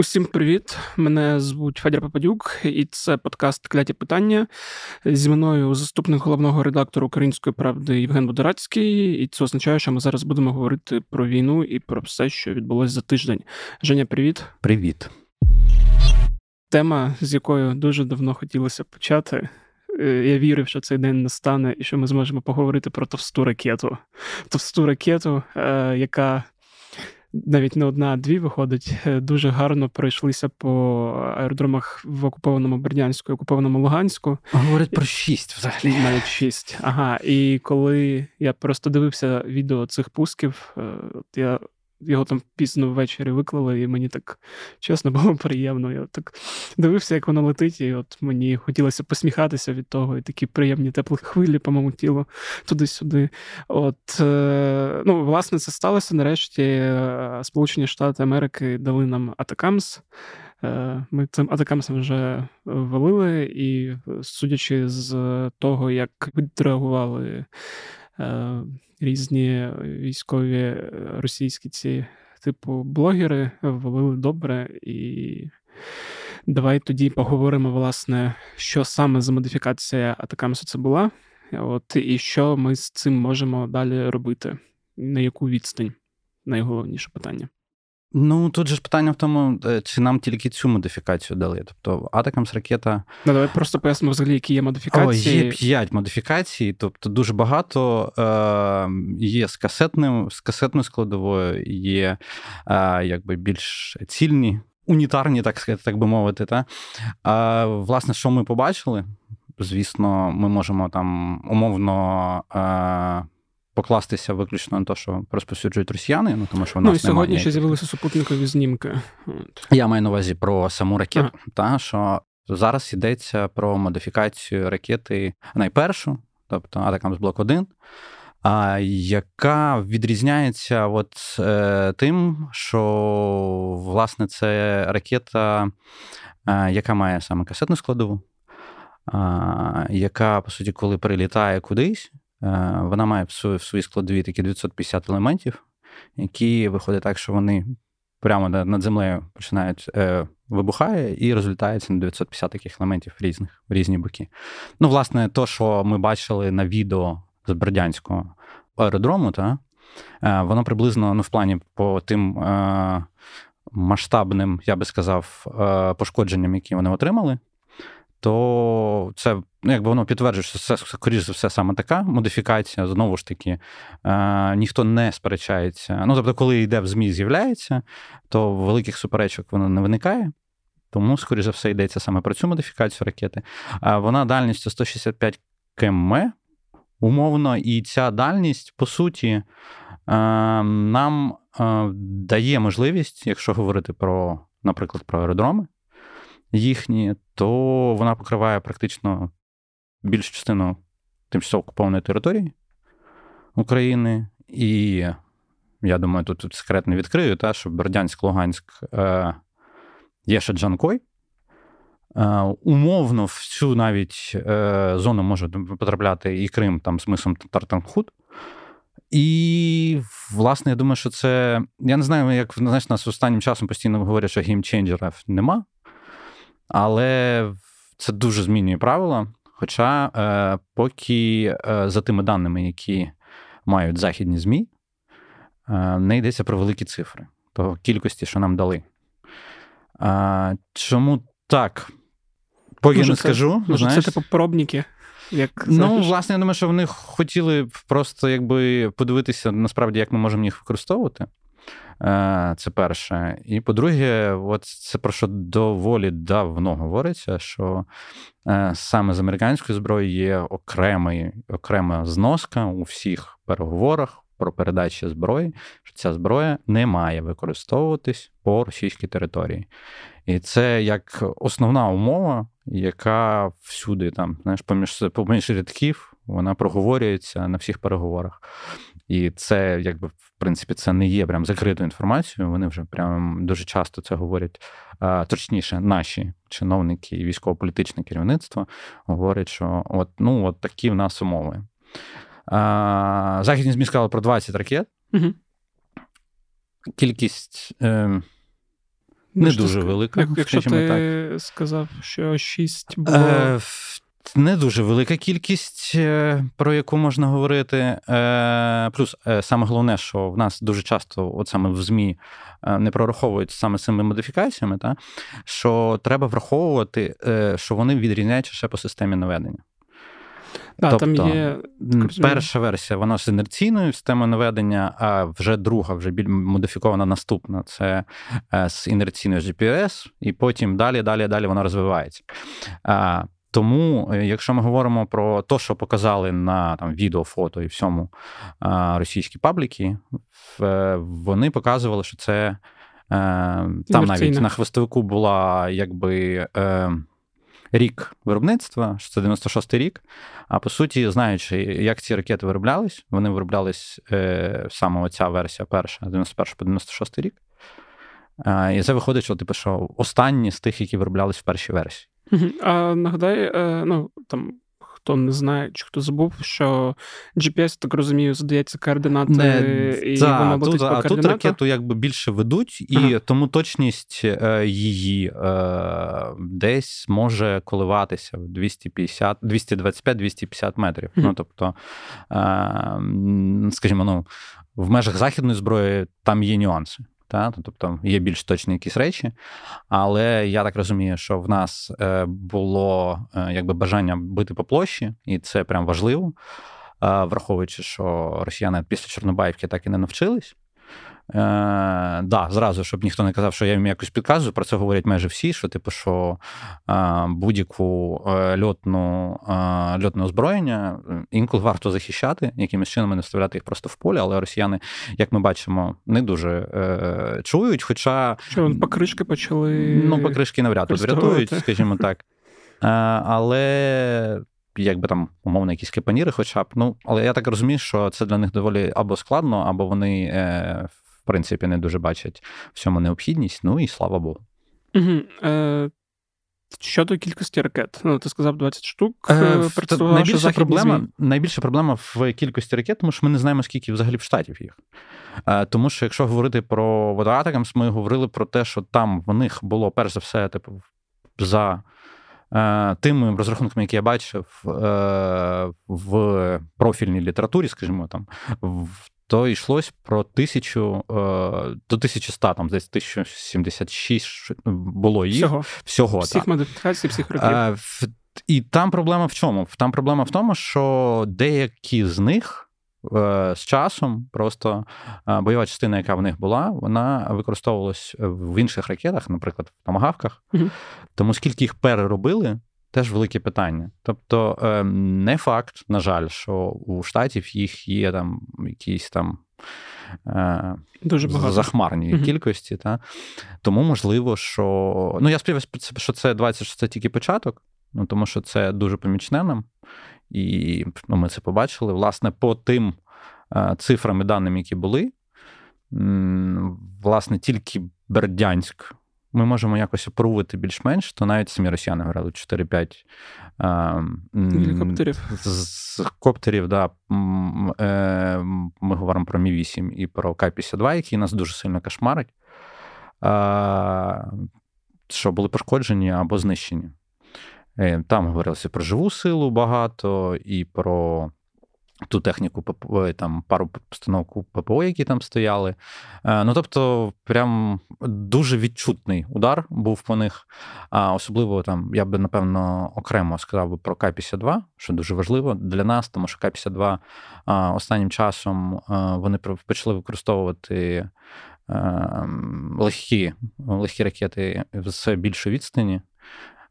Усім привіт! Мене звуть Федір Попадюк, і це подкаст Кляті питання. Зі мною заступник головного редактора Української правди Євген Будорацький. І це означає, що ми зараз будемо говорити про війну і про все, що відбулося за тиждень. Женя, привіт. Привіт. Тема, з якою дуже давно хотілося почати. Е, я вірив, що цей день настане, і що ми зможемо поговорити про товсту ракету. Товсту ракету, е, яка навіть не одна, а дві виходить, е, дуже гарно пройшлися по аеродромах в окупованому Бердянську, окупованому Луганську. Говорять про шість взагалі. Навіть шість. Ага. І коли я просто дивився відео цих пусків, от я його там пізно ввечері виклали, і мені так чесно було приємно. Я так дивився, як воно летить, і от мені хотілося посміхатися від того, і такі приємні теплі хвилі по моєму тілу туди-сюди. От, е, ну, власне, це сталося. Нарешті е, Сполучені Штати Америки дали нам Атакамс. Е, ми цим атакамсом вже валили, і судячи з того, як відреагували різні військові російські ці, типу, блогери ввалили добре. І давай тоді поговоримо, власне, що саме за модифікація Атакамсу це була, от, і що ми з цим можемо далі робити, на яку відстань найголовніше питання. Ну, тут же ж питання в тому, е, чи нам тільки цю модифікацію дали. Тобто Атакамс ракета. Ну, давай просто пояснимо взагалі, які є модифікації. О, Є п'ять модифікацій, тобто дуже багато е, є з касетним, з касетною складовою, є е, якби більш цільні, унітарні, так сказати, так би мовити. Та? А, Власне, що ми побачили? Звісно, ми можемо там умовно. Е, покластися виключно на те, що розповсюджують росіяни. Ну тому що в нас ну, і сьогодні немає ще з'явилися супутникові знімки. Я маю на увазі про саму ракету. А. Та що зараз йдеться про модифікацію ракети найпершу, тобто Атакамс Блок 1 а, яка відрізняється от е, тим, що власне це ракета, е, яка має саме касетну складову, е, яка, по суті, коли прилітає кудись, вона має в своїй складові такі 950 елементів, які виходять так, що вони прямо над землею починають е, вибухає і розлітається на 950 таких елементів різних в різні боки. Ну, власне, то, що ми бачили на відео з Бердянського аеродрому, та, е, воно приблизно ну, в плані по тим е, масштабним, я би сказав, е, пошкодженням, які вони отримали то це ну, якби воно підтверджує, що це, скоріш за все, саме така модифікація. Знову ж таки, е, ніхто не сперечається. Ну, тобто, коли йде в ЗМІ, з'являється, то великих суперечок воно не виникає. Тому, скоріш за все, йдеться саме про цю модифікацію ракети. Вона дальністю 165 км, умовно, і ця дальність, по суті, е, нам е, дає можливість, якщо говорити про, наприклад, про аеродроми їхні, то вона покриває практично більшу частину тимчасово окупованої території України. І я думаю, тут, тут секрет не відкрию, та, що Бердянськ, Луганськ е, є ще Джанкой. Е, умовно, в цю навіть е, зону може потрапляти і Крим там з мисом Тартанхут. І, власне, я думаю, що це. Я не знаю, як знаєш, нас останнім часом постійно говорять, що геймченджерів нема. Але це дуже змінює правила. Хоча е, поки е, за тими даними, які мають західні ЗМІ, е, не йдеться про великі цифри того кількості, що нам дали. Е, чому так? Поки може, не це, скажу. Може, знаєш, це типу пробники. Як Ну, власне, я думаю, що вони хотіли просто якби подивитися насправді, як ми можемо їх використовувати. Е, це перше. І по-друге, от це про що доволі давно говориться, що е, саме з американською зброєю є окремий, окрема зноска у всіх переговорах про передачу зброї, що ця зброя не має використовуватись по російській території. І це як основна умова, яка всюди там, знаєш, поміж поміж рядків вона проговорюється на всіх переговорах. І це, якби, в принципі, це не є прям закритою інформацією. Вони вже прям дуже часто це говорять. Точніше, наші чиновники і військово-політичне керівництво говорять, що от ну от такі в нас умови. Західні ЗМІ сказали про 20 ракет. Угу. Кількість. Е, Не дуже велика. Як, якщо ти так. сказав, що 6 було. Е, не дуже велика кількість, е, про яку можна говорити. Е, плюс саме головне, що в нас дуже часто, от саме в ЗМІ, не прораховують саме цими модифікаціями, та, що треба враховувати, що вони відрізняються ще по системі наведення. Да, тобто, там є перша версія, вона з інерційною системою наведення, а вже друга, вже більш модифікована наступна це е, з інерційною GPS, і потім далі, далі, далі вона розвивається. Тому, е, якщо ми говоримо про те, що показали на там відео, фото і всьому російські пабліки, вони показували, що це там навіть на хвостовику була якби рік виробництва, що це 96-й рік. А по суті, знаючи, як ці ракети вироблялись, вони вироблялись е, саме оця версія перша, 91 по 96 рік. Е, і це виходить, що типу, що останні з тих, які вироблялись в першій версії. А нагадай, е, ну там хто не знає, чи хто забув, що GPS, так розумію, задається координати, не, і та, воно тут, по А тут ракету якби більше ведуть, і ага. тому точність е, її е, десь може коливатися в 250, 225-250 метрів. Ага. Ну, тобто, скажімо, ну, в межах західної зброї там є нюанси. Та? Тобто є більш точні якісь речі. Але я так розумію, що в нас е, було е, якби бажання бити по площі, і це прям важливо, враховуючи, що росіяни після Чорнобаївки так і не навчились. Е, да, Зразу, щоб ніхто не казав, що я їм якось підказую, про це говорять майже всі, що типу, що е, будь-яку е, льотну е, льотне озброєння інколи варто захищати, якимось чином не вставляти їх просто в полі, але росіяни, як ми бачимо, не дуже е, чують. Хоча Що, покришки почали. Ну, покришки навряд врятують, скажімо так. Е, але. Якби там умовно якісь кипаніри, хоча б ну, але я так розумію, що це для них доволі або складно, або вони е, принципі не дуже бачать в цьому необхідність. Ну і слава Богу. Угу. Е, Щодо кількості ракет, ну ти сказав 20 штук. Е, е найбільша проблема найбільша проблема в кількості ракет, тому що ми не знаємо, скільки взагалі в штатів їх. Е, тому що, якщо говорити про водоатакамс, ми говорили про те, що там в них було перш за все, типу, за тими розрахунками, які я бачив е, в профільній літературі, скажімо там, то йшлось про тисячу е, до 1100, там десь 1076 було їх. Всього. всього Всіх модифікацій, всіх років. І там проблема в чому? Там проблема в тому, що деякі з них е, з часом просто е, бойова частина, яка в них була, вона використовувалась в інших ракетах, наприклад, в томагавках. Угу. Тому скільки їх переробили, Теж велике питання. Тобто, ем, не факт, на жаль, що у штатів їх є там якісь там е, Дуже багато. захмарні mm кількості. Та? Тому можливо, що. Ну, я сподіваюся, що це 20, що це тільки початок, ну, тому що це дуже помічне нам. І ну, ми це побачили. Власне, по тим е, цифрам і даним, які були, власне, тільки Бердянськ ми можемо якось опорувати більш-менш, то навіть самі росіяни говорили 4-5 гелікоптерів. З коптерів, да. Е, ми говоримо про Мі-8 і про К-52, які нас дуже сильно кошмарить, що були пошкоджені або знищені. Е, там говорилося про живу силу багато і про ту техніку там пару постановок ППО, які там стояли. Е, ну тобто, прям дуже відчутний удар був по них. А особливо там я би напевно окремо сказав би про К-52, що дуже важливо для нас, тому що К-52 останнім часом вони почали використовувати легкі легкі ракети з більшої відстані.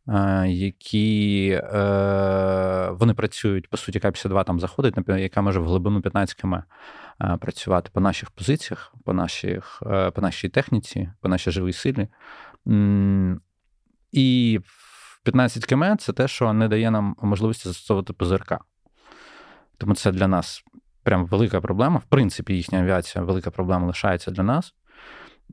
Е, які е, вони працюють, по суті, К-52 там заходить, яка може в глибину 15 км е, працювати по наших позиціях, по наших, по нашій техніці, по нашій живій силі. І 15 км це те, що не дає нам можливості застосовувати ПЗРК. Тому це для нас прям велика проблема. В принципі, їхня авіація велика проблема лишається для нас.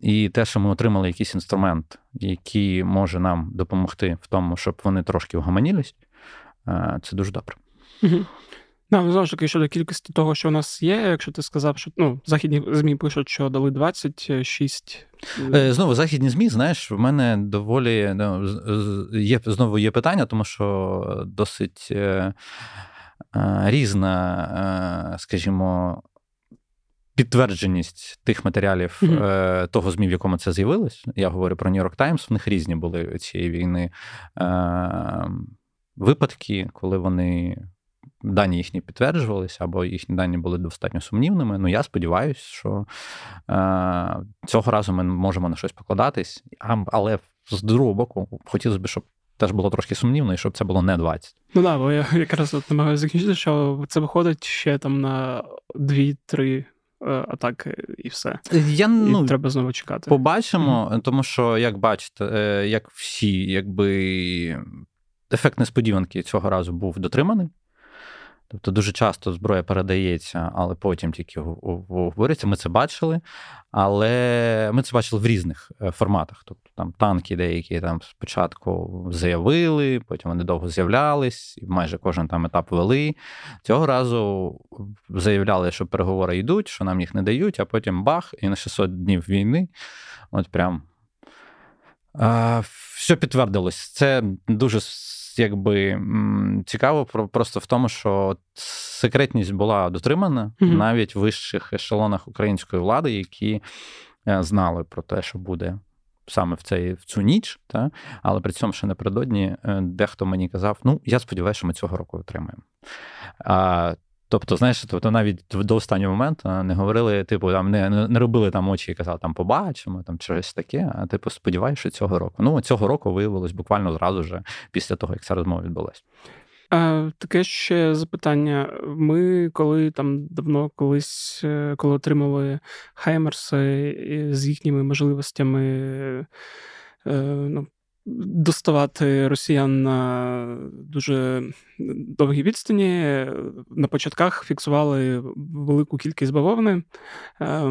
І те, що ми отримали якийсь інструмент, який може нам допомогти в тому, щоб вони трошки вгаманілись, е, це дуже добре. Угу. Ну, знову ж таки, щодо кількості того, що у нас є, якщо ти сказав, що ну, західні ЗМІ пишуть, що дали 26. Е, знову західні ЗМІ, знаєш, в мене доволі ну, є знову є питання, тому що досить е, е, різна, скажімо, підтвердженість тих матеріалів mm-hmm. того ЗМІ, в якому це з'явилось. Я говорю про Нью-Йорк Таймс, в них різні були цієї війни випадки, коли вони дані їхні підтверджувалися, або їхні дані були достатньо сумнівними. Ну, я сподіваюся, що е, цього разу ми можемо на щось покладатись, але з другого боку, хотілося б, щоб. Теж було трошки сумнівно, і щоб це було не 20. Ну так, бо я якраз от намагаюся закінчити, що це виходить ще там на 2-3 е, атаки, і все. Я, ну, і треба знову чекати. Побачимо, mm-hmm. тому що, як бачите, е, як всі, якби ефект несподіванки цього разу був дотриманий. Тобто дуже часто зброя передається, але потім тільки говориться. Ми це бачили, але ми це бачили в різних е, форматах. Тобто там танки деякі там спочатку заявили, потім вони довго з'являлись, і майже кожен там етап вели. Цього разу заявляли, що переговори йдуть, що нам їх не дають, а потім бах, і на 600 днів війни. От прям. Все підтвердилось. Це дуже якби цікаво просто в тому, що секретність була дотримана mm-hmm. навіть в вищих ешелонах української влади, які е, знали про те, що буде. Саме в цей в цю ніч, та? але при цьому ще напередодні е, дехто мені казав: ну, я сподіваюся, що ми цього року отримаємо. А, Тобто, знаєш, тобто навіть до останнього моменту не говорили, типу, там не не робили там очі і казали, там побачимо, там щось таке. А типу, сподіваюся, що цього року. Ну, цього року виявилось буквально зразу ж після того, як ця розмова відбулася. Таке ще запитання. Ми коли там давно колись, е, коли отримали Хаймерси з їхніми можливостями е, ну, доставати росіян на дуже довгій відстані. На початках фіксували велику кількість бавовни, е,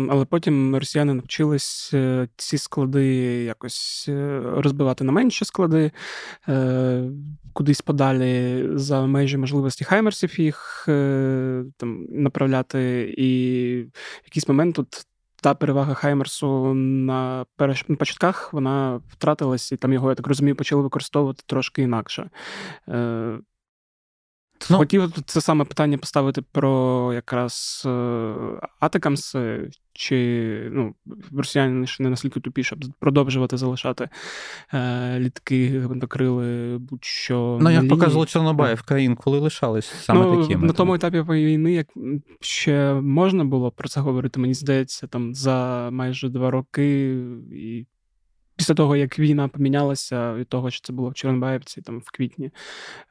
але потім росіяни навчились е, ці склади якось е, розбивати на менші склади, кудись подалі за межі можливості хаймерсів їх там направляти. І в якийсь момент тут та перевага Хаймерсу на початках вона втратилась, і там його, я так розумію, почали використовувати трошки інакше. Е... Ну, Хотів це саме питання поставити про якраз е, Атакамс, чи ну, росіяни не настільки тупі, щоб продовжувати залишати е, літки, гвинтокрили, будь-що. Ну, як показувало Чорнобаївка, інколи лишались саме ну, такими. На тому етапі війни, як ще можна було про це говорити, мені здається, там за майже два роки і після того, як війна помінялася від того, що це було в Чорнобаївці, там в квітні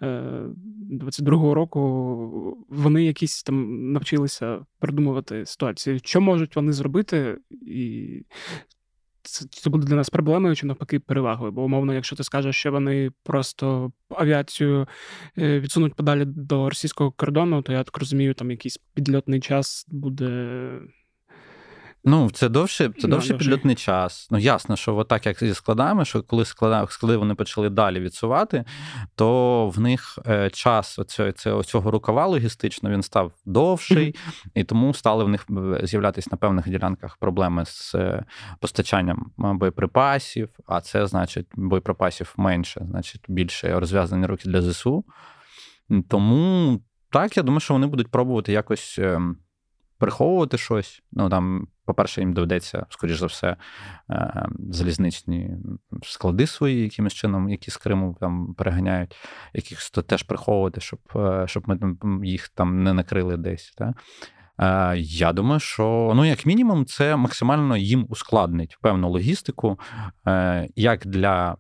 22-го е, року, вони якісь там навчилися придумувати ситуації, що можуть вони зробити, і це, це буде для нас проблемою чи навпаки перевагою. Бо, умовно, якщо ти скажеш, що вони просто авіацію е, відсунуть подалі до російського кордону, то я так розумію, там якийсь підльотний час буде. Ну, це довше це довше підльотний час. Ну, ясно, що отак, як зі складами, що коли склади, склади вони почали далі відсувати, то в них е, час оцього, цього рукава логістично він став довший, і тому стали в них е, з'являтися на певних ділянках проблеми з е, постачанням боєприпасів, а це значить боєприпасів менше, значить більше розв'язані руки для ЗСУ. Тому так, я думаю, що вони будуть пробувати якось. Приховувати щось. Ну там, по-перше, їм доведеться, скоріш за все, е, залізничні склади свої, якимось чином, які з Криму там переганяють, якихось то теж приховувати, щоб е, щоб ми їх там не накрили десь. Так? Е, я думаю, що ну, як мінімум, це максимально їм ускладнить певну логістику, як для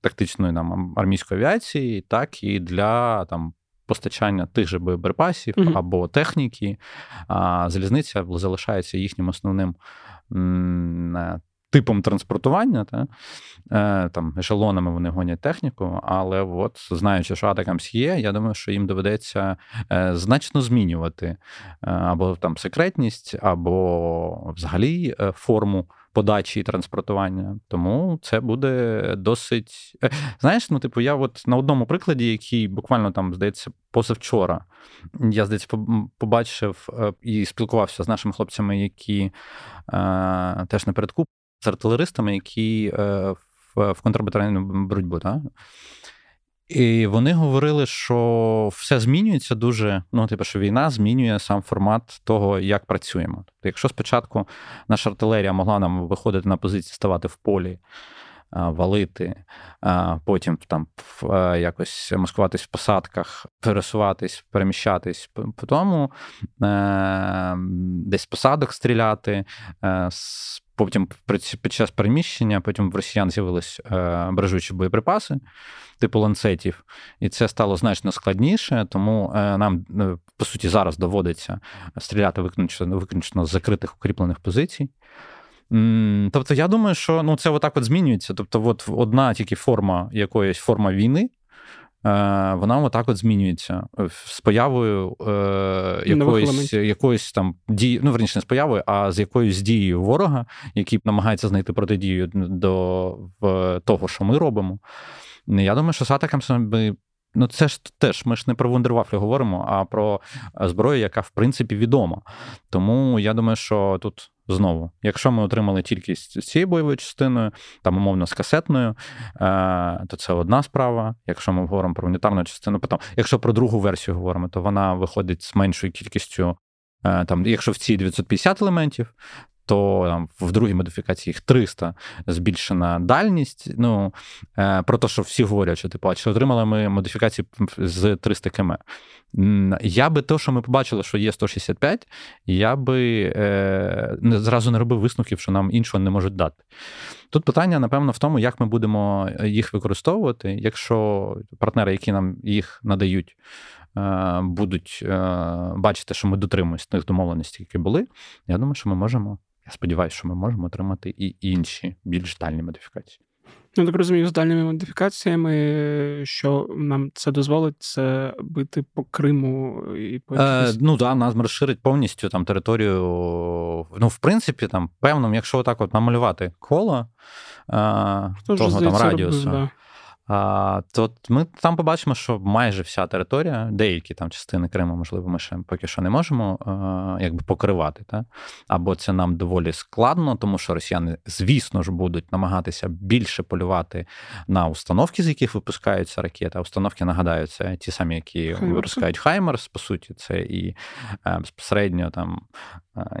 тактичної нам армійської авіації, так і для там постачання тих же боєприпасів mm або техніки, а залізниця залишається їхнім основним е, типом транспортування. Та? Е, там ешелонами вони гонять техніку, але от знаючи, що Атакамс є, я думаю, що їм доведеться е, значно змінювати або там секретність, або взагалі форму подачі і транспортування. Тому це буде досить. Е, знаєш, ну, типу, я от на одному прикладі, який буквально там, здається, позавчора, я здається, побачив е, і спілкувався з нашими хлопцями, які е, теж напередку з артилеристами, які е, в, в контрбатарейну боротьбу. Так? І вони говорили, що все змінюється дуже. Ну, типу, що війна змінює сам формат того, як працюємо. Тобто, якщо спочатку наша артилерія могла нам виходити на позиції, ставати в полі, валити, потім там якось маскуватись в посадках, пересуватись, переміщатись, по тому е, десь посадок стріляти. Е, потім під час переміщення, потім в росіян з'явились е, бережучі боєприпаси, типу ланцетів, і це стало значно складніше, тому нам по суті зараз доводиться стріляти виключно виключно з закритих укріплених позицій. Тобто, я думаю, що ну, це отак от змінюється. Тобто, от одна тільки форма якоїсь форма війни, е, вона отак от змінюється з появою е, якоїсь якоїсь там дії, ну верніше не з появою, а з якоюсь дією ворога, який намагається знайти протидію до в того, що ми робимо. Я думаю, що з атаками Ну, це ж теж ми ж не про вундервафлі говоримо, а про зброю, яка в принципі відома. Тому я думаю, що тут Знову, якщо ми отримали тільки з цією бойовою частиною, там умовно з касетною, е, то це одна справа. Якщо ми говоримо про унітарну частину, потім, якщо про другу версію говоримо, то вона виходить з меншою кількістю. Е, там, Якщо в цій 950 елементів, то там, в другій модифікації їх 300 збільшена дальність. Ну, е, Про те, що всі говорять, що типу, а чи отримали ми модифікації з 300 км. Я би то, що ми побачили, що є 165, я би е, зразу не робив висновків, що нам іншого не можуть дати. Тут питання, напевно, в тому, як ми будемо їх використовувати, якщо партнери, які нам їх надають, е, будуть е, бачити, що ми дотримуємося тих домовленостей, які були. Я думаю, що ми можемо. Я сподіваюся, що ми можемо отримати і інші більш дальні модифікації. Ну, так розумію, з дальніми модифікаціями, що нам це дозволить, це бити по Криму і по Е, Ну да, нас розширить повністю там територію. Ну, в принципі, там певно, якщо отак от намалювати коло е, того там радіусу. Робив, да. А, То ми там побачимо, що майже вся територія, деякі там частини Криму, можливо, ми ще поки що не можемо а, якби покривати. Та? Або це нам доволі складно, тому що росіяни, звісно ж, будуть намагатися більше полювати на установки, з яких випускаються ракети. А установки нагадаю, це ті самі, які Хаймерс. випускають Хаймерс, по суті, це і е, безпосередньо там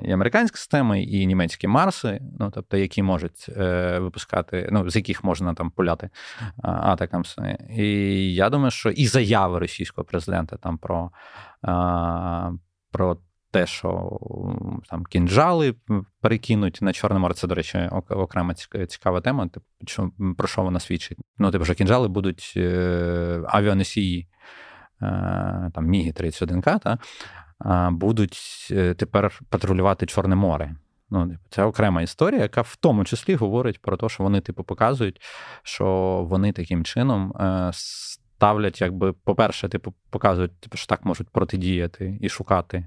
і американські системи, і німецькі Марси, ну тобто, які можуть е, випускати, ну з яких можна там пуляти атакамси. І я думаю, що і заяви російського президента там про, про те, що там кінжали перекинуть на Чорне море, це, до речі, окрема цікава тема. Типу, про що вона свідчить? Ну, типу, що кінжали будуть е, авіаносії. Е, там Міги 31К, та, будуть е, тепер патрулювати Чорне море. Ну, типу, Це окрема історія, яка в тому числі говорить про те, що вони, типу, показують, що вони таким чином е, ставлять, якби, по-перше, типу, показують, типу, що так можуть протидіяти і шукати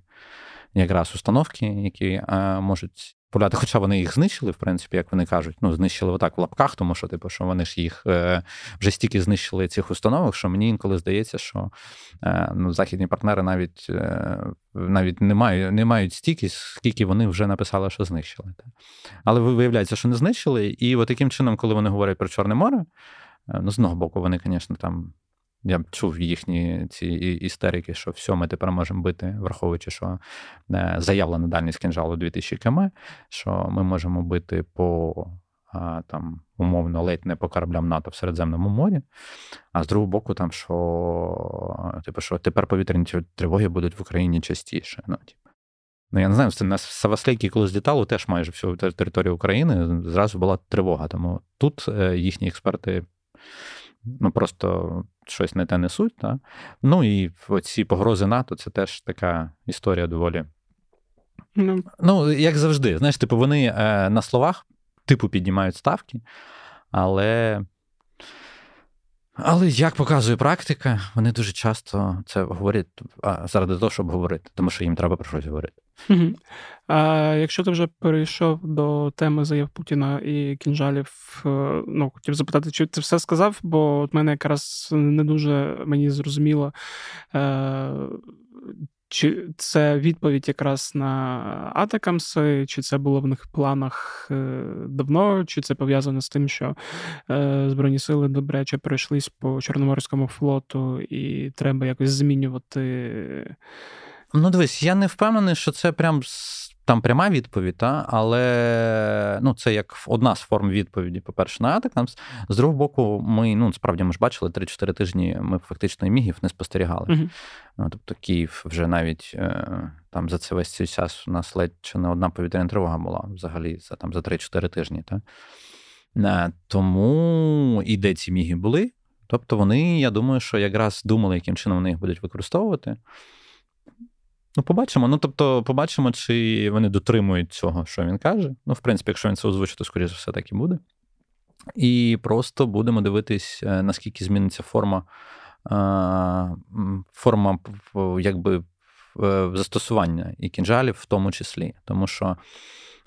якраз установки, які е, можуть пуляти, хоча вони їх знищили, в принципі, як вони кажуть, ну, знищили отак в лапках, тому що, типу, що вони ж їх е, вже стільки знищили цих установок, що мені інколи здається, що е, ну, західні партнери навіть е, навіть не мають не мають стільки, скільки вони вже написали, що знищили. Але виявляється, що не знищили. І от таким чином, коли вони говорять про Чорне море, ну, з одного боку, вони, звісно, там я чув їхні ці істерики, що все, ми тепер можемо бити, враховуючи, що е, заявлена дальність кінжалу 2000 км, що ми можемо бити по там умовно ледь не по кораблям НАТО в Середземному морі. А з другого боку, там що типу, що тепер повітряні тривоги будуть в Україні частіше. Ну, типу. Ну, я не знаю, на Саваслейки, коли злітало, теж майже всю територію України зразу була тривога. Тому тут е, їхні експерти ну просто щось не те несуть. Та? Ну і ці погрози НАТО це теж така історія доволі. Ну, ну як завжди, знаєш, типу, вони е, на словах типу піднімають ставки, але. Але як показує практика, вони дуже часто це говорять заради того, щоб говорити, тому що їм треба про щось говорити. А Якщо ти вже перейшов до теми заяв Путіна і кінжалів, е, ну хотів запитати, чи ти все сказав? Бо от мене якраз не дуже мені зрозуміло. Е- чи це відповідь якраз на Атакамси, чи це було в них планах е, давно, чи це пов'язано з тим, що Збройні сили добряче перейшлись по Чорноморському флоту, і треба якось змінювати. Ну, дивись, я не впевнений, що це прям там пряма відповідь, та? але ну, це як одна з форм відповіді, по-перше, на Атакамс. З другого боку, ми ну, справді ми ж бачили 3-4 тижні, ми фактично і мігів не спостерігали. Uh-huh. Тобто Київ вже навіть е, там за це весь цей час у нас ледь чи не одна повітряна тривога була взагалі за там за 3-4 тижні. Та? Е, тому і де ці міги були. Тобто вони, я думаю, що якраз думали, яким чином вони їх будуть використовувати. Ну, побачимо. Ну, тобто, побачимо, чи вони дотримують цього, що він каже. Ну, в принципі, якщо він це озвучить, то скоріше все так і буде. І просто будемо дивитись, е, наскільки зміниться форма форма якби е, застосування і кінжалів, в тому числі. Тому що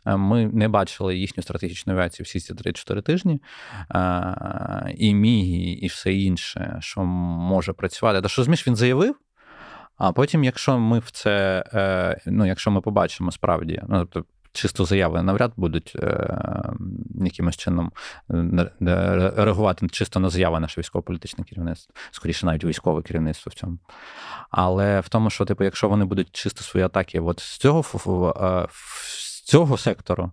е, ми не бачили їхню стратегічну авіацію всі ці 3-4 тижні, і Мігі, і все інше, що може працювати. Та що зміж він заявив? А потім, якщо ми в це, е, ну якщо ми побачимо справді, ну тобто. Чисто заяви навряд будуть е, якимось чином е, реагувати чисто на заяви наше військово-політичне керівництво, скоріше навіть військове керівництво в цьому. Але в тому, що типу, якщо вони будуть чисто свої атаки, от з цього е, з цього сектору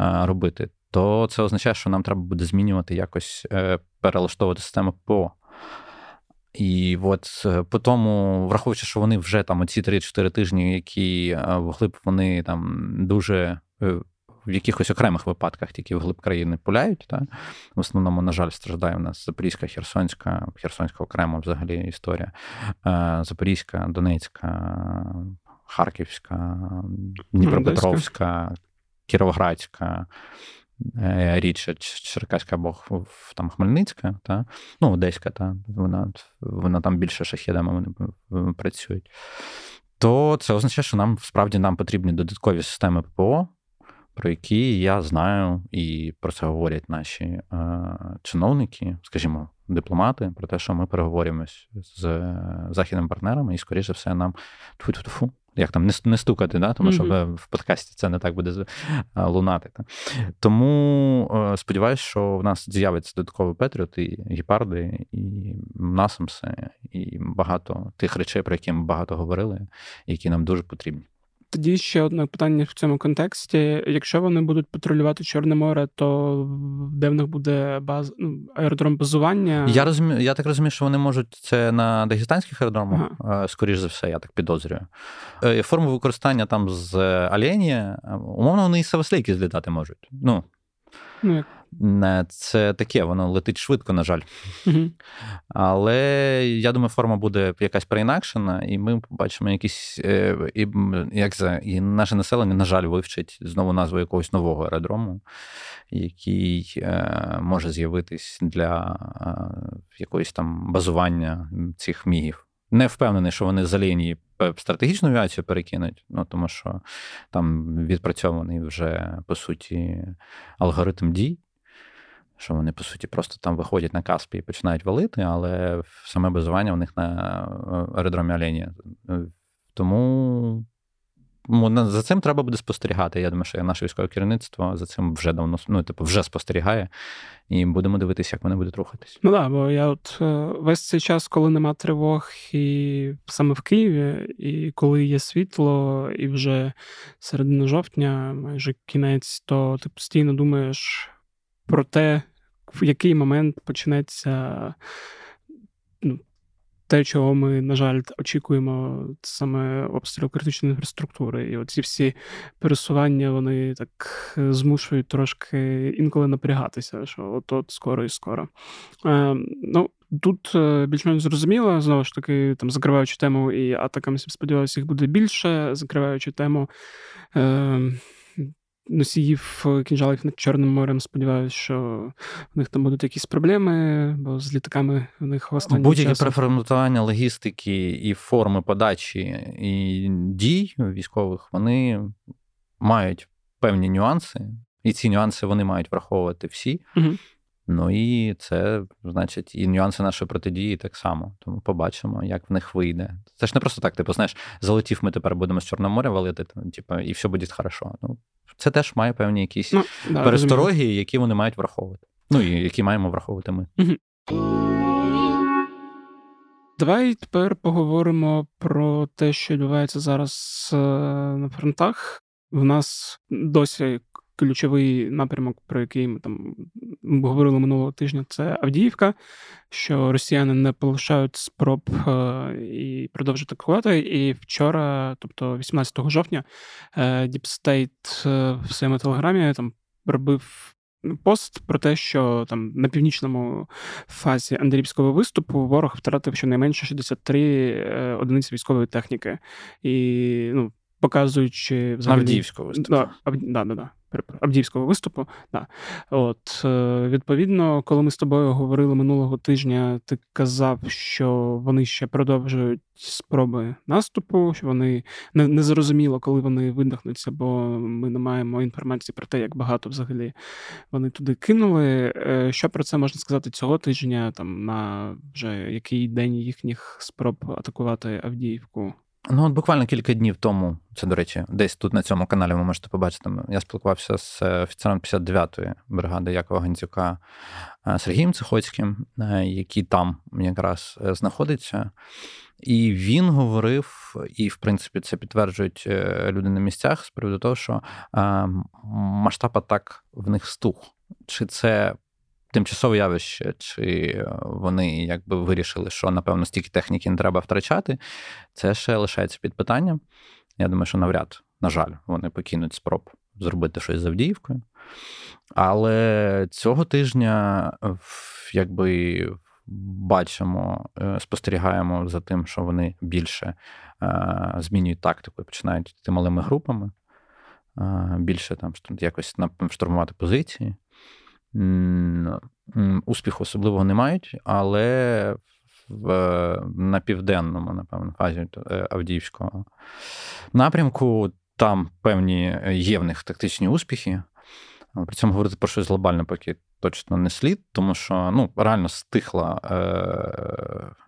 е, робити, то це означає, що нам треба буде змінювати якось е, перелаштовувати систему ПО. І от е, по тому, враховуючи, що вони вже там оці 3-4 тижні, які е, вглиб вони там дуже е, в якихось окремих випадках тільки вглиб країни пуляють. Та? В основному, на жаль, страждає у нас Запорізька, Херсонська, Херсонська окрема взагалі історія, Запорізька, Донецька, Харківська, Дніпропетровська, Кіровоградська. Е, річ Черкаська або там Хмельницька, та? ну, Одеська, та? вона вона там більше шахідами працюють, то це означає, що нам справді нам потрібні додаткові системи ППО, про які я знаю, і про це говорять наші е, чиновники, скажімо, дипломати, про те, що ми переговорюємось з західними партнерами, і, скоріше все, нам тьфу-тьфу-тьфу, як там не не стукати, да? тому що mm-hmm. в подкасті це не так буде лунати. Та? Тому е, сподіваюся, що в нас з'явиться додатковий Петріот і гіпарди, і насамси, і багато тих речей, про які ми багато говорили, які нам дуже потрібні. Тоді ще одне питання в цьому контексті. Якщо вони будуть патрулювати Чорне море, то де в них буде баз ну, аеродром базування? Я розумію, я так розумію, що вони можуть це на дагестанських аеродромах, ага. Е, скоріш за все, я так підозрюю. Е, форму використання там з Алєнія, умовно, вони і Саваслейки злітати можуть. Ну, ну як? Це таке, воно летить швидко, на жаль. Угу. Але я думаю, форма буде якась переінакшена, і ми побачимо якісь. Е, і як це, і наше населення, на жаль, вивчить знову назву якогось нового аеродрому, який е, може з'явитись для е, якогось там базування цих мігів. Не впевнений, що вони за лінії стратегічну авіацію перекинуть, ну тому що там відпрацьований вже по суті алгоритм дій що вони, по суті, просто там виходять на Каспі і починають валити, але саме базування у них на е, аеродромі Олені. Е, тому за цим треба буде спостерігати. Я думаю, що наше військове керівництво за цим вже давно ну, типу, вже спостерігає, і будемо дивитися, як вони будуть рухатись. Ну так, бо я от е, весь цей час, коли нема тривог, і саме в Києві, і коли є світло, і вже середина жовтня, майже кінець, то ти постійно думаєш про те, в який момент почнеться ну, те, чого ми, на жаль, очікуємо, саме обстріл критичної інфраструктури. І оці всі пересування вони так змушують трошки інколи напрягатися, що от-от скоро і скоро. Е, ну, Тут е, більш-менш зрозуміло, знову ж таки, там закриваючи тему і атакам, сподіваюся, їх буде більше. Закриваючи тему. Е, носіїв кінжалів над Чорним морем. Сподіваюся, що в них там будуть якісь проблеми, бо з літаками в них останні Будь-яке переформатування логістики і форми подачі і дій військових, вони мають певні нюанси, і ці нюанси вони мають враховувати всі. Угу. Ну і це, значить, і нюанси нашої протидії так само. Тому побачимо, як в них вийде. Це ж не просто так, типу, знаєш, залетів, ми тепер будемо з Чорного моря валити, типу, і все буде хорошо. Ну, Це теж має певні якісь ну, да, перестороги, розумію. які вони мають враховувати. Ну і які маємо враховувати ми. Давай тепер поговоримо про те, що відбувається зараз е, на фронтах. В нас досі ключовий напрямок, про який ми там говорили минулого тижня, це Авдіївка, що росіяни не полишають спроб е, і продовжують атакувати. І вчора, тобто 18 жовтня, е, Deep State е, в своєму телеграмі там робив. Пост про те, що там на північному фазі Андріївського виступу ворог втратив щонайменше 63 одиниці військової техніки, і ну показуючи взагалі... Авдіївського виступу. Да, да, да, да. Абдіївського виступу. Да. От, е, Відповідно, коли ми з тобою говорили минулого тижня, ти казав, що вони ще продовжують спроби наступу, що вони не, не зрозуміло, коли вони видихнуться, бо ми не маємо інформації про те, як багато взагалі вони туди кинули. Е, що про це можна сказати цього тижня, там на вже який день їхніх спроб атакувати Авдіївку? Ну, от буквально кілька днів тому, це, до речі, десь тут на цьому каналі ви можете побачити. Я спілкувався з е, офіцером 59-ї бригади Якова Гандзюка е, Сергієм Цихоцьким, е, який там якраз знаходиться. І він говорив, і, в принципі, це підтверджують люди на місцях з приводу того, що масштаб атак в них стух. Чи це тимчасове явище, чи вони якби вирішили, що напевно стільки техніки не треба втрачати, це ще лишається під питанням. Я думаю, що навряд, на жаль, вони покинуть спроб зробити щось з Авдіївкою. Але цього тижня, якби бачимо, е, спостерігаємо за тим, що вони більше е, змінюють тактику і починають йти малими групами, е, більше там якось штурмувати позиції успіху особливого не мають, але в, на південному, напевно, фазі е, Авдіївського напрямку там певні є в них тактичні успіхи. Але при цьому говорити про щось глобальне поки точно не слід, тому що ну, реально стихла е,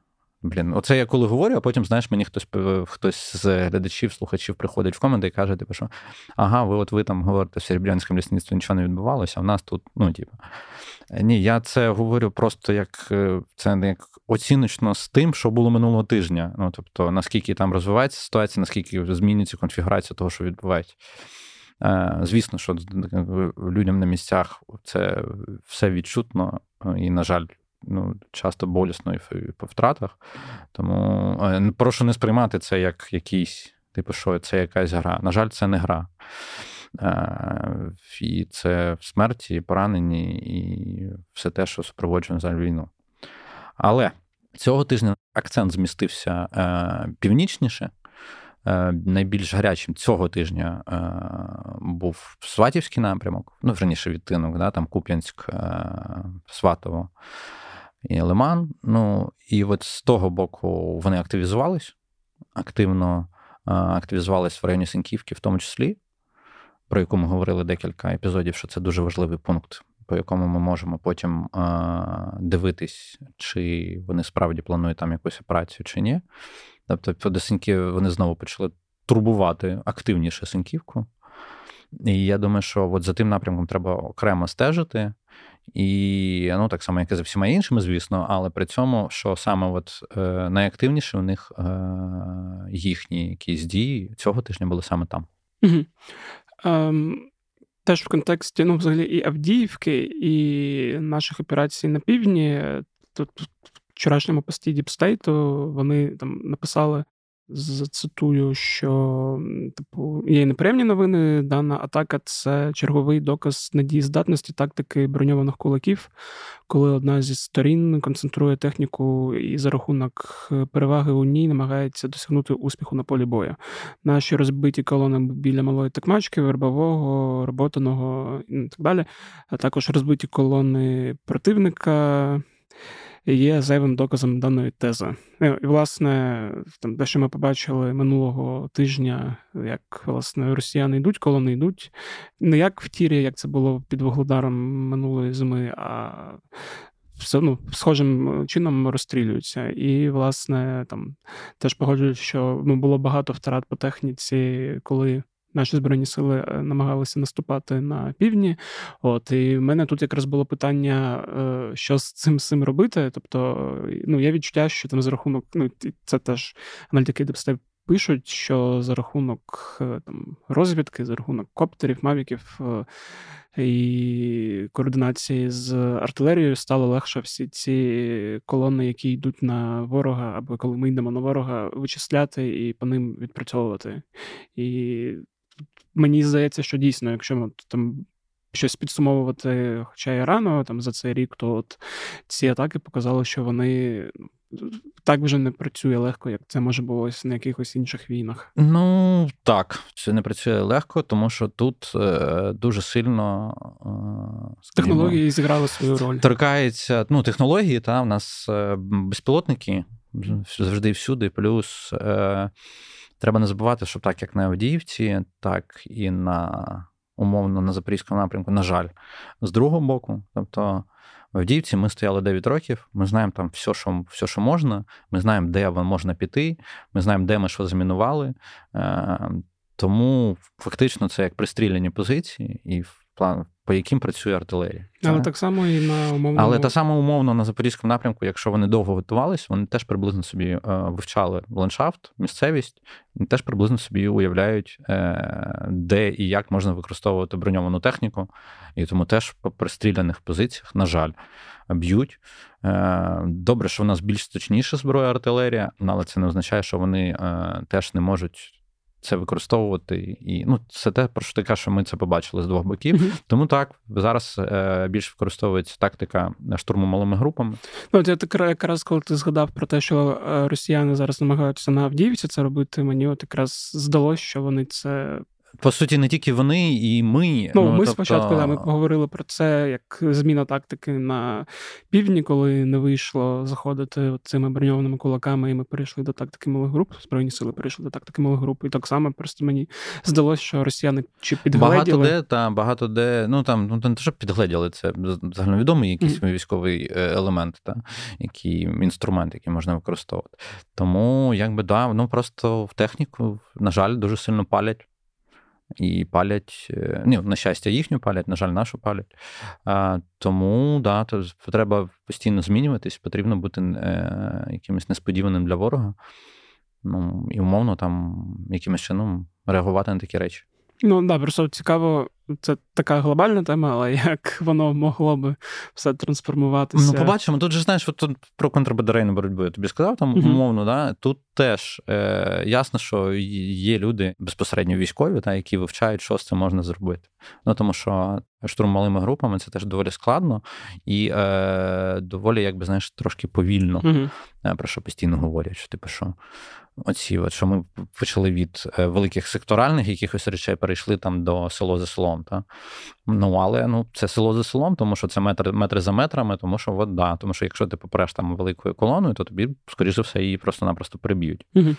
Блін, оце я коли говорю, а потім, знаєш, мені хтось хтось з глядачів, слухачів приходить в коменти і каже, типу, що ага, ви от ви там говорите, в Серебрянському лісництві нічого не відбувалося, а в нас тут, ну, типу. Ні, я це говорю просто як е, це як оціночно з тим, що було минулого тижня. Ну, тобто, наскільки там розвивається ситуація, наскільки змінюється конфігурація того, що відбувається. Е, звісно, що людям на місцях це все відчутно, і, на жаль, ну, часто болісно і по втратах. Тому е, прошу не сприймати це як якийсь, типу, що це якась гра. На жаль, це не гра. Е, і це смерті, поранені, і все те, що супроводжує за війну. Але цього тижня акцент змістився е, північніше. Найбільш гарячим цього тижня був Сватівський напрямок, ну, верніше відтинок, да, там Куп'янськ, Сватово і Лиман. Ну, і от з того боку вони активізувались, активно активізувались в районі Синківки, в тому числі, про яку ми говорили декілька епізодів, що це дуже важливий пункт, по якому ми можемо потім дивитись, чи вони справді планують там якусь операцію, чи ні. Тобто, до Синьків вони знову почали турбувати активніше Синківку. І я думаю, що от за тим напрямком треба окремо стежити. І ну, так само, як і за всіма іншими, звісно, але при цьому, що саме от е, найактивніше у них е, їхні якісь дії цього тижня були саме там. Угу. Ем, Теж в контексті ну, взагалі і Авдіївки, і наших операцій на півдні. Тут в вчорашньому пості DeepState'у вони там написали зацитую, що типу є неприємні новини. Дана атака це черговий доказ недієздатності тактики броньованих кулаків, коли одна зі сторін концентрує техніку і за рахунок е, переваги у ній намагається досягнути успіху на полі бою. Наші розбиті колони біля малої Токмачки, Вербового, Роботиного і так далі, а також розбиті колони противника є зайвим доказом даної тези. Е, і, власне, там те, що ми побачили минулого тижня, як власне росіяни йдуть, колони йдуть. Не як в тірі, як це було під вугледаром минулої зими, а все ну, схожим чином розстрілюються. І, власне, там теж погоджують, що ну, було багато втрат по техніці, коли наші збройні сили е, намагалися наступати на півдні. От і в мене тут якраз було питання, е, що з цим цим робити. Тобто, ну я відчуття, що там за рахунок, ну це теж аналітики DeepState пишуть, що за рахунок е, там розвідки, за рахунок коптерів, мавіків. І координації з артилерією стало легше всі ці колони, які йдуть на ворога, або коли ми йдемо на ворога, вичисляти і по ним відпрацьовувати. І мені здається, що дійсно, якщо ми там щось підсумовувати, хоча й рано там за цей рік, то от ці атаки показали, що вони. Ну, так вже не працює легко, як це може було на якихось інших війнах. Ну так, це не працює легко, тому що тут е, дуже сильно е, технології зіграли свою роль. Торкається ну, технології, та в нас е, безпілотники завжди всюди, плюс. Е, Треба не забувати, що так як на Авдіївці, так і на умовно на Запорізькому напрямку, на жаль, з другого боку. Тобто в Авдіївці ми стояли 9 років, ми знаємо там все, що все, що можна, ми знаємо, де можна піти, ми знаємо, де ми що замінували. Е, тому фактично це як пристріляні позиції, і в план по яким працює артилерія. Але так, само і на умовному... Але так само умовно на Запорізькому напрямку, якщо вони довго готувалися, вони теж приблизно собі е, вивчали ландшафт, місцевість, і теж приблизно собі уявляють, е, де і як можна використовувати броньовану техніку. І тому теж по пристріляних позиціях, на жаль, б'ють. Е, добре, що в нас більш точніша зброя артилерія, але це не означає, що вони теж не можуть це використовувати. І ну, це те, про що ти кажеш, що ми це побачили з двох боків. Mm-hmm. Тому так, зараз е, більше використовується тактика штурму малими групами. Ну, от я так якраз коли ти згадав про те, що е, росіяни зараз намагаються на Авдіївці це робити, мені от якраз здалося, що вони це по суті, не тільки вони, і ми. Ну, ну ми тобто... спочатку да, ми поговорили про це як зміна тактики на півдні, коли не вийшло заходити цими броньованими кулаками, і ми перейшли до тактики малих груп. Збройні сили перейшли до тактики малих груп. І так само просто мені здалося, що росіяни чи підгледіли. Багато де, та багато де, ну там ну не те, що підгледіли, це загальновідомий якийсь mm-hmm. військовий е, елемент, та який інструмент, який можна використовувати. Тому якби да, ну просто в техніку, на жаль, дуже сильно палять і палять, е, ну, на щастя, їхню палять, на жаль, нашу палять. Тому да, то треба постійно змінюватись, потрібно бути е, якимось несподіваним для ворога. Ну, І умовно там якимось чином реагувати на такі речі. Ну да, просто цікаво, це така глобальна тема, але як воно могло би все трансформуватися? Ну, побачимо. Тут же знаєш, от тут про контрбатарейну боротьбу я тобі сказав там uh-huh. умовно, да? тут теж е, ясно, що є люди безпосередньо військові, та, які вивчають, що з цим можна зробити. Ну тому що штурм малими групами це теж доволі складно і е, доволі, якби знаєш, трошки повільно, uh-huh. про що постійно говорять, що типу, що оці, от, що ми почали від е, великих секторальних якихось речей, перейшли там до село за селом. Та? Ну, але ну, це село за селом, тому що це метри, метри за метрами, тому що от, да, тому що якщо ти попереш там великою колоною, то тобі, скоріше за все, її просто-напросто приб'ють. Угу.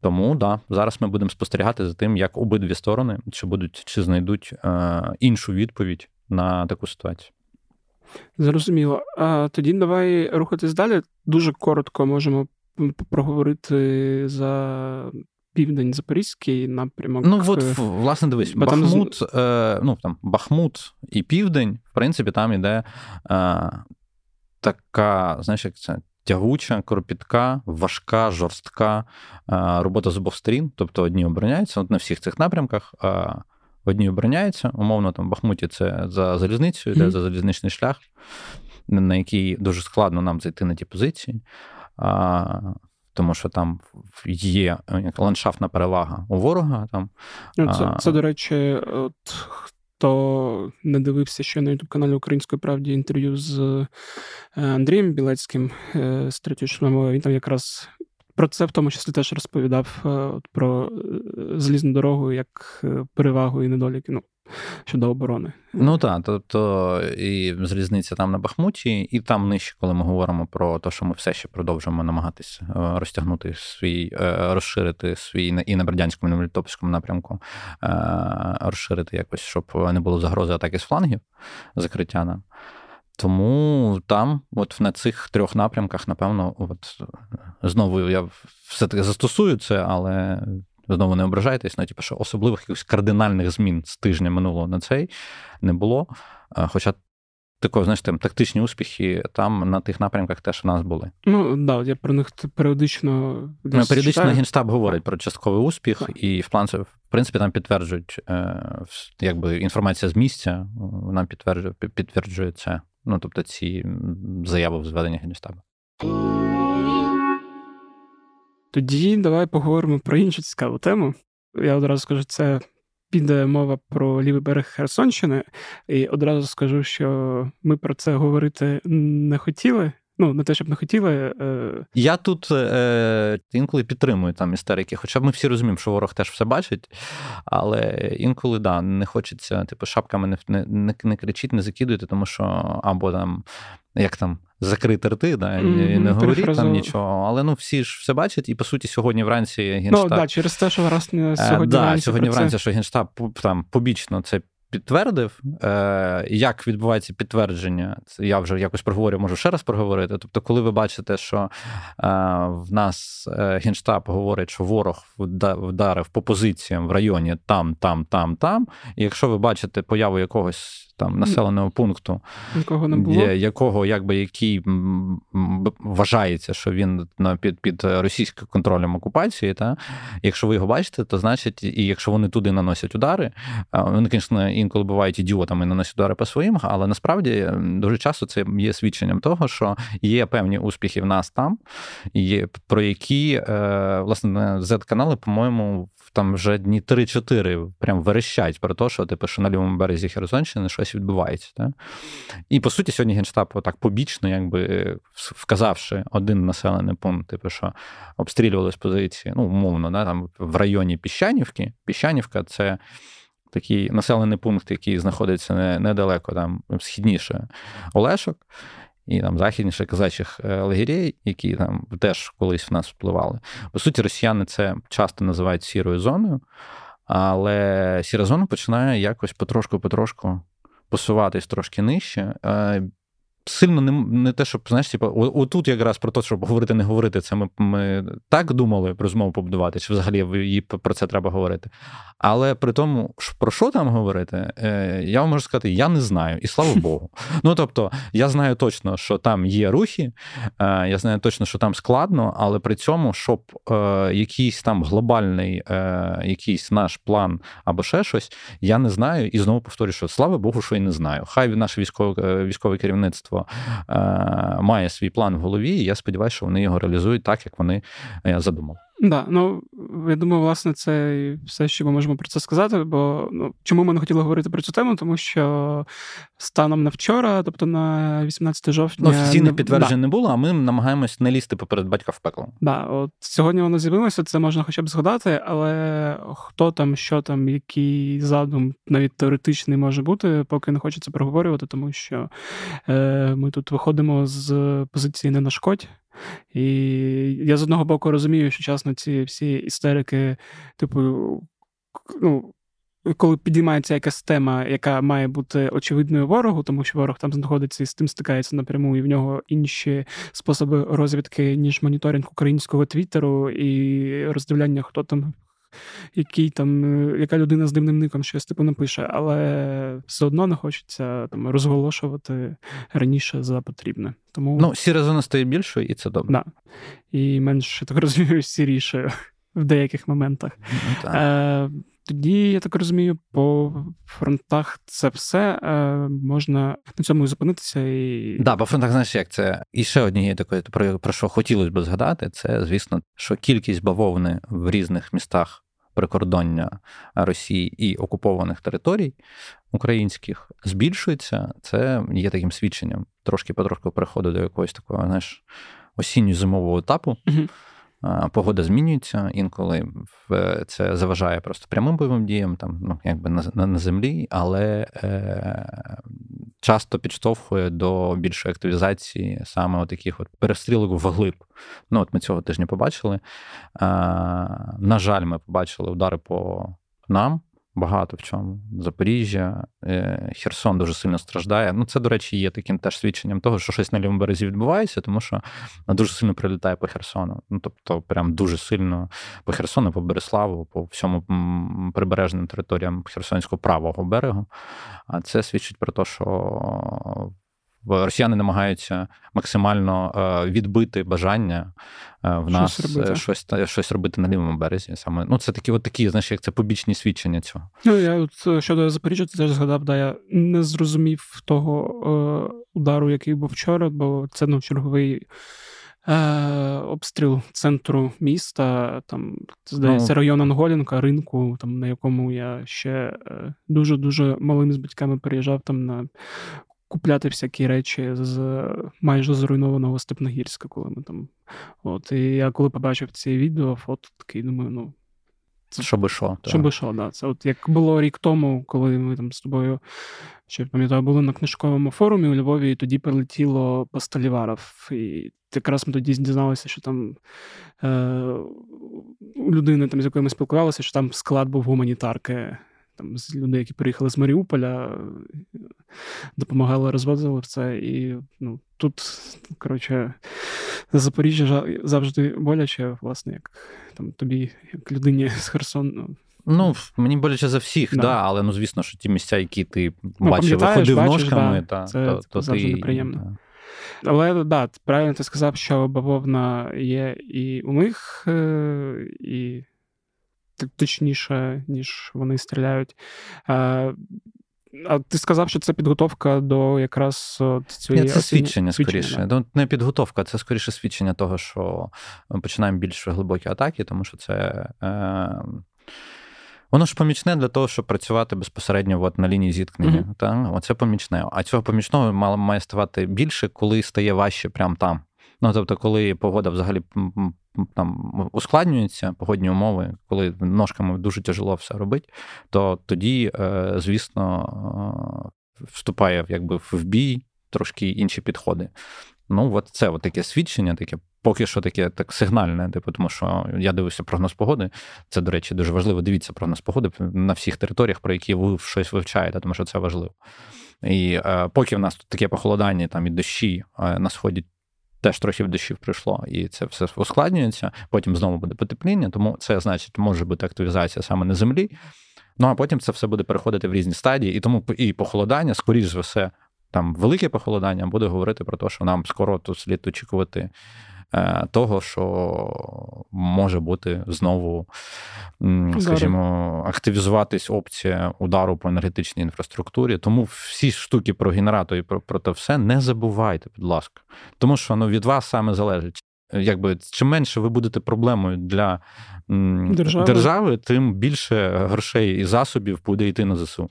Тому да, зараз ми будемо спостерігати за тим, як обидві сторони чи будуть чи знайдуть е, іншу відповідь на таку ситуацію. Зрозуміло. А Тоді давай рухатись далі. Дуже коротко можемо проговорити за південь Запорізький напрямок. Ну от е, власне дивись, Бахмут, там... е, ну там Бахмут і Південь, в принципі, там іде е, така, знаєш, як це. Тягуча, кропітка, важка, жорстка е, робота з обох сторін. Тобто одні обороняються от на всіх цих напрямках, а одні обороняються. Умовно, там в Бахмуті це за залізницею, йде mm-hmm. за залізничний шлях, на який дуже складно нам зайти на ті позиції. А тому що там є ландшафтна перевага у ворога. Там. Ну, це, це, до речі, от хто не дивився ще на youtube каналі Української правді інтерв'ю з е, Андрієм Білецьким е, з третьої шлемової, він там якраз про це в тому числі теж розповідав от, про залізну дорогу як перевагу і недоліки. Ну, щодо оборони. Ну так, тобто і залізниця там на Бахмуті, і там нижче, коли ми говоримо про те, що ми все ще продовжуємо намагатися е, розтягнути свій, е, розширити свій і на Бердянському, і на Мелітопольському напрямку, е, розширити якось, щоб не було загрози атаки з флангів закриття нам. Тому там, от на цих трьох напрямках, напевно, от знову я все-таки застосую це, але знову не ображайтесь, ну, типу, що особливих якихось кардинальних змін з тижня минулого на цей не було. Хоча такої, знаєш, там тактичні успіхи там на тих напрямках теж в нас були. Ну да, я про них періодично Ну, періодично читаю. генштаб говорить про частковий успіх, так. і в план в принципі там підтверджують, е, якби інформація з місця нам підтверджує підтверджує це. Ну тобто ці заяви в зведенні генштабу. Тоді давай поговоримо про іншу цікаву тему. Я одразу скажу, це піде мова про лівий берег Херсонщини, і одразу скажу, що ми про це говорити не хотіли. Ну, не те, щоб не хотіли. Е... Я тут е, інколи підтримую там істерики, хоча ми всі розуміємо, що ворог теж все бачить, але інколи да, не хочеться, типу, шапками не не, не кричіть, не закидуйте, тому що або там, як там, закрити рти, да, mm-hmm, і не говоріть там нічого. Але ну всі ж все бачать, і по суті, сьогодні вранці генштаб... Ну, да, через те, що раз не сьогодні. Да, вранці сьогодні вранці, що генштаб там побічно це підтвердив, е, як відбувається підтвердження, це я вже якось проговорю, можу ще раз проговорити. Тобто, коли ви бачите, що е, в нас е, генштаб говорить, що ворог вдарив по позиціям в районі там, там, там, там, і якщо ви бачите появу якогось там населеного пункту, якого не було. якого якби який вважається, що він на під під російським контролем окупації. Та якщо ви його бачите, то значить, і якщо вони туди наносять удари, вони, звісно, інколи бувають ідіотами, наносять удари по своїм, але насправді дуже часто це є свідченням того, що є певні успіхи в нас там, є про які е, власне z канали, по-моєму, там вже дні 3-4 прям верещать про те, що типу, що на лівому березі Херсонщини щось відбувається. Так? І по суті, сьогодні Генштаб отак побічно, якби вказавши один населений пункт, типу, що обстрілювали з позиції, ну, умовно, да, там в районі Піщанівки. Піщанівка це. Такий населений пункт, який знаходиться недалеко, там східніше Олешок, і там західніше казачих е, лагерей, які там теж колись в нас впливали. По суті, росіяни це часто називають сірою зоною, але сіра зона починає якось потрошку-потрошку посуватись трошки нижче. Сильно не не те, щоб знаєш, типу, отут якраз про те, щоб говорити, не говорити, це ми ми так думали про змову побудувати, чи взагалі її про це треба говорити. Але при тому, про що там говорити, е, я вам можу сказати, я не знаю, і слава Богу. Ну тобто, я знаю точно, що там є рухи, е, я знаю точно, що там складно, але при цьому, щоб е, якийсь там глобальний якийсь наш план або ще щось, я не знаю. І знову повторюю, що слава Богу, що і не знаю. Хай наше військове військове керівництво має свій план в голові, і я сподіваюся, що вони його реалізують так, як вони задумали. Да, ну я думаю, власне, це все, що ми можемо про це сказати. Бо ну чому ми не хотіли говорити про цю тему? Тому що станом на вчора, тобто на 18 жовтня, ну, офіційних підтверджень да. не було, а ми намагаємось не лізти поперед батька в пекло. Да, от сьогодні воно з'явилося, це можна хоча б згадати, але хто там, що там, який задум, навіть теоретичний може бути, поки не хочеться проговорювати, тому що е, ми тут виходимо з позиції не нашкодь. І я з одного боку розумію, що часно ці всі істерики, типу, ну. Коли підіймається якась тема, яка має бути очевидною ворогу, тому що ворог там знаходиться і з тим стикається напряму, і в нього інші способи розвідки, ніж моніторинг українського твіттеру і роздивляння, хто там який там, е, яка людина з дивним ником щось типу напише, але все одно не хочеться там розголошувати раніше за потрібне. Тому ну сіра зона стає більшою, і це добре. Да. І менш так розумію, сірішою в деяких моментах. Ну, Е, тоді, я так розумію, по фронтах це все е, можна на цьому зупинитися і. Да, по фронтах, знаєш, як це. І ще однією такою, про, про що хотілося б згадати, це, звісно, що кількість бавовни в різних містах прикордоння Росії і окупованих територій українських збільшується. Це є таким свідченням. Трошки потрошку переходу до якогось такого, знаєш, осінньо-зимового етапу. Угу. Погода змінюється, інколи це заважає просто прямим бойовим діям, там ну якби на на, землі, але е, часто підштовхує до більшої активізації саме таких от перестрілок вглиб. Ну от ми цього тижня побачили. Е, на жаль, ми побачили удари по нам багато в чому. Запоріжжя, е, Херсон дуже сильно страждає. Ну, це, до речі, є таким теж свідченням того, що щось на лівому березі відбувається, тому що дуже сильно прилітає по Херсону. Ну, тобто, прям дуже сильно по Херсону, по Береславу, по всьому прибережним територіям Херсонського правого берегу. А це свідчить про те, що росіяни намагаються максимально е, відбити бажання е, в нас щось робити, щось, щось робити на лівому березі. Саме ну це такі, от такі, знаєш, як це побічні свідчення цього. Ну я от е, щодо Запоріжжя, ти теж згадав, да я не зрозумів того е, удару, який був вчора, бо це ну черговий. Обстріл центру міста, там здається, ну, район Анголінка, ринку, там на якому я ще дуже дуже малим з батьками переїжджав там на купляти всякі речі з майже зруйнованого Степногірська, коли ми там. От, І я коли побачив ці відео, фото такий думаю, ну. Це щоби що. Щоби що, да. Це от як було рік тому, коли ми там з тобою, ще пам'ятаю, були на книжковому форумі у Львові, і тоді прилетіло Пасталіваров. І якраз ми тоді дізналися, що там е, у людини, там, з якою ми спілкувалися, що там склад був гуманітарки там з людей, які приїхали з Маріуполя, допомагали, розвозили це. І ну, тут, коротше, Запоріжжя завжди боляче, власне, як там тобі, як людині з Херсону. Ну, мені боляче за всіх, да. да, але ну, звісно, що ті місця, які ти ну, бачив, виходив ножками, да, та, це, то, це то завжди ти... неприємно. Да. Але да, правильно ти сказав, що бавовна є і у них, е, і точніше, ніж вони стріляють. А а ти сказав, що це підготовка до якраз цієї Ні, це свідчення, скоріше. Да? Ну, не підготовка, це скоріше свідчення того, що ми починаємо більш глибокі атаки, тому що це. Е... Воно ж помічне для того, щоб працювати безпосередньо от на лінії зіткнення. Mm-hmm. Та? Оце помічне. А цього помічного має ставати більше, коли стає важче прямо там. Ну, тобто, коли погода взагалі там ускладнюються погодні умови, коли ножками дуже тяжело все робити, то тоді, е, звісно, е, вступає якби в бій трошки інші підходи. Ну, от це от таке свідчення, таке поки що таке так сигнальне, типу, тому що я дивився прогноз погоди. Це, до речі, дуже важливо. Дивіться прогноз погоди на всіх територіях, про які ви щось вивчаєте, тому що це важливо. І е, поки в нас тут таке похолодання, там і дощі е, на сході теж трохи в дощів прийшло, і це все ускладнюється. Потім знову буде потепління, тому це значить, може бути активізація саме на землі. Ну а потім це все буде переходити в різні стадії, і тому і похолодання, скоріш за все, там велике похолодання буде говорити про те, що нам скоро тут слід очікувати того, що може бути знову, скажімо, активізуватись опція удару по енергетичній інфраструктурі. Тому всі штуки про генератор і про, про те все не забувайте, будь ласка. Тому що ну, від вас саме залежить. Якби чим менше ви будете проблемою для держави, держави тим більше грошей і засобів буде йти на ЗСУ.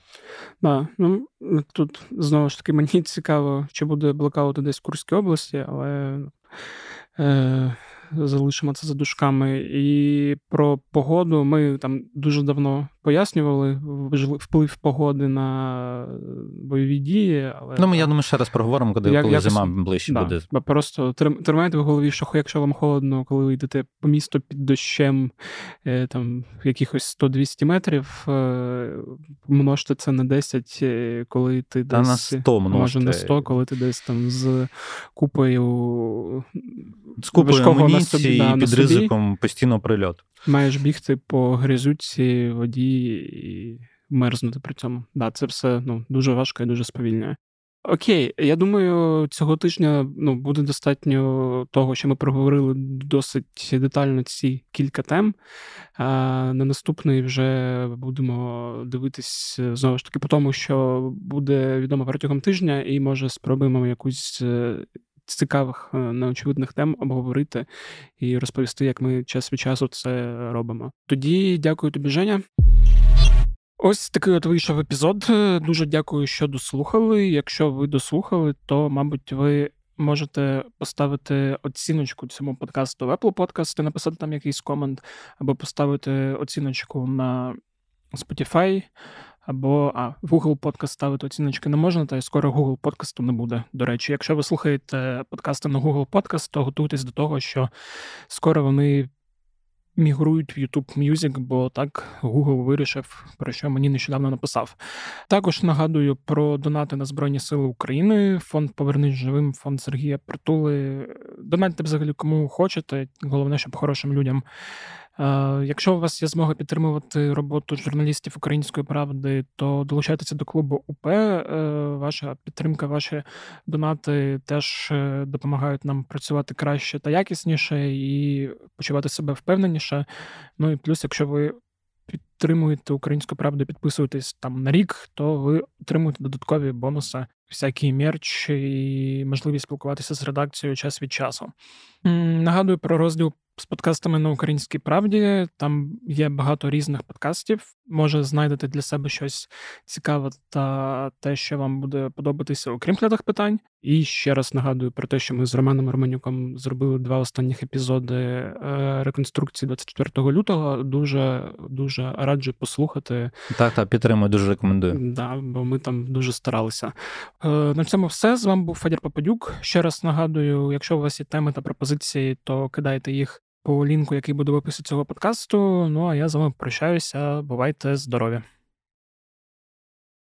Да. Ну тут знову ж таки мені цікаво, чи буде блокаут десь в Курській області, але Е, залишимо це за дужками. І про погоду ми там дуже давно пояснювали вплив погоди на бойові дії. Але ну, ми, я думаю, ще раз проговоримо, коли як, коли якось, зима ближче да, буде. Просто тримайте в голові, що якщо вам холодно, коли ви йдете по місту під дощем е, там якихось 100-200 метрів, е, множте це на 10, е, коли ти Та на 100 може на 100, коли ти десь там з купою з купою амуніції і під ризиком постійно прильот. Маєш бігти по грязюці, воді і мерзнути при цьому. Да, це все ну, дуже важко і дуже сповільнює. Окей, я думаю, цього тижня ну, буде достатньо того, що ми проговорили досить детально ці кілька тем. А На наступний вже будемо дивитись знову ж таки по тому, що буде відомо протягом тижня, і може спробуємо якусь е, цікавих е, неочевидних тем обговорити і розповісти, як ми час від часу це робимо. Тоді дякую тобі, Женя. Ось такий от вийшов епізод. Дуже дякую, що дослухали. Якщо ви дослухали, то, мабуть, ви можете поставити оціночку цьому подкасту в Apple Podcast, написати там якийсь комент, або поставити оціночку на Spotify, або а, в Google Podcast ставити оціночки не можна, та й скоро Google подкасту не буде. До речі, якщо ви слухаєте подкасти на Google Podcast, то готуйтесь до того, що скоро вони мігрують в YouTube Music, бо так Google вирішив, про що мені нещодавно написав. Також нагадую про донати на Збройні Сили України, фонд Повернись живим, фонд Сергія Притули. Донатьте взагалі кому хочете. Головне, щоб хорошим людям якщо у вас є змога підтримувати роботу журналістів української правди, то долучайтеся до клубу УП. Е, ваша підтримка, ваші донати теж е, допомагають нам працювати краще та якісніше і почувати себе впевненіше. Ну і плюс, якщо ви підтримуєте українську правду, підписуєтесь там на рік, то ви отримуєте додаткові бонуси, всякий мерч і можливість спілкуватися з редакцією час від часу. Нагадую про розділ з подкастами на українській правді. Там є багато різних подкастів. Може, знайдете для себе щось цікаве та те, що вам буде подобатися, окрім глядах питань. І ще раз нагадую про те, що ми з Романом Романюком зробили два останніх епізоди е, реконструкції 24 лютого. Дуже дуже раджу послухати. Так, так, підтримую, дуже рекомендую. Да, бо ми там дуже старалися. Е, на цьому все. З вами був Федір Попадюк. Ще раз нагадую, якщо у вас є теми та пропозиції, то кидайте їх по лінку, який буде в описі цього подкасту. Ну а я з вами прощаюся. Бувайте здорові!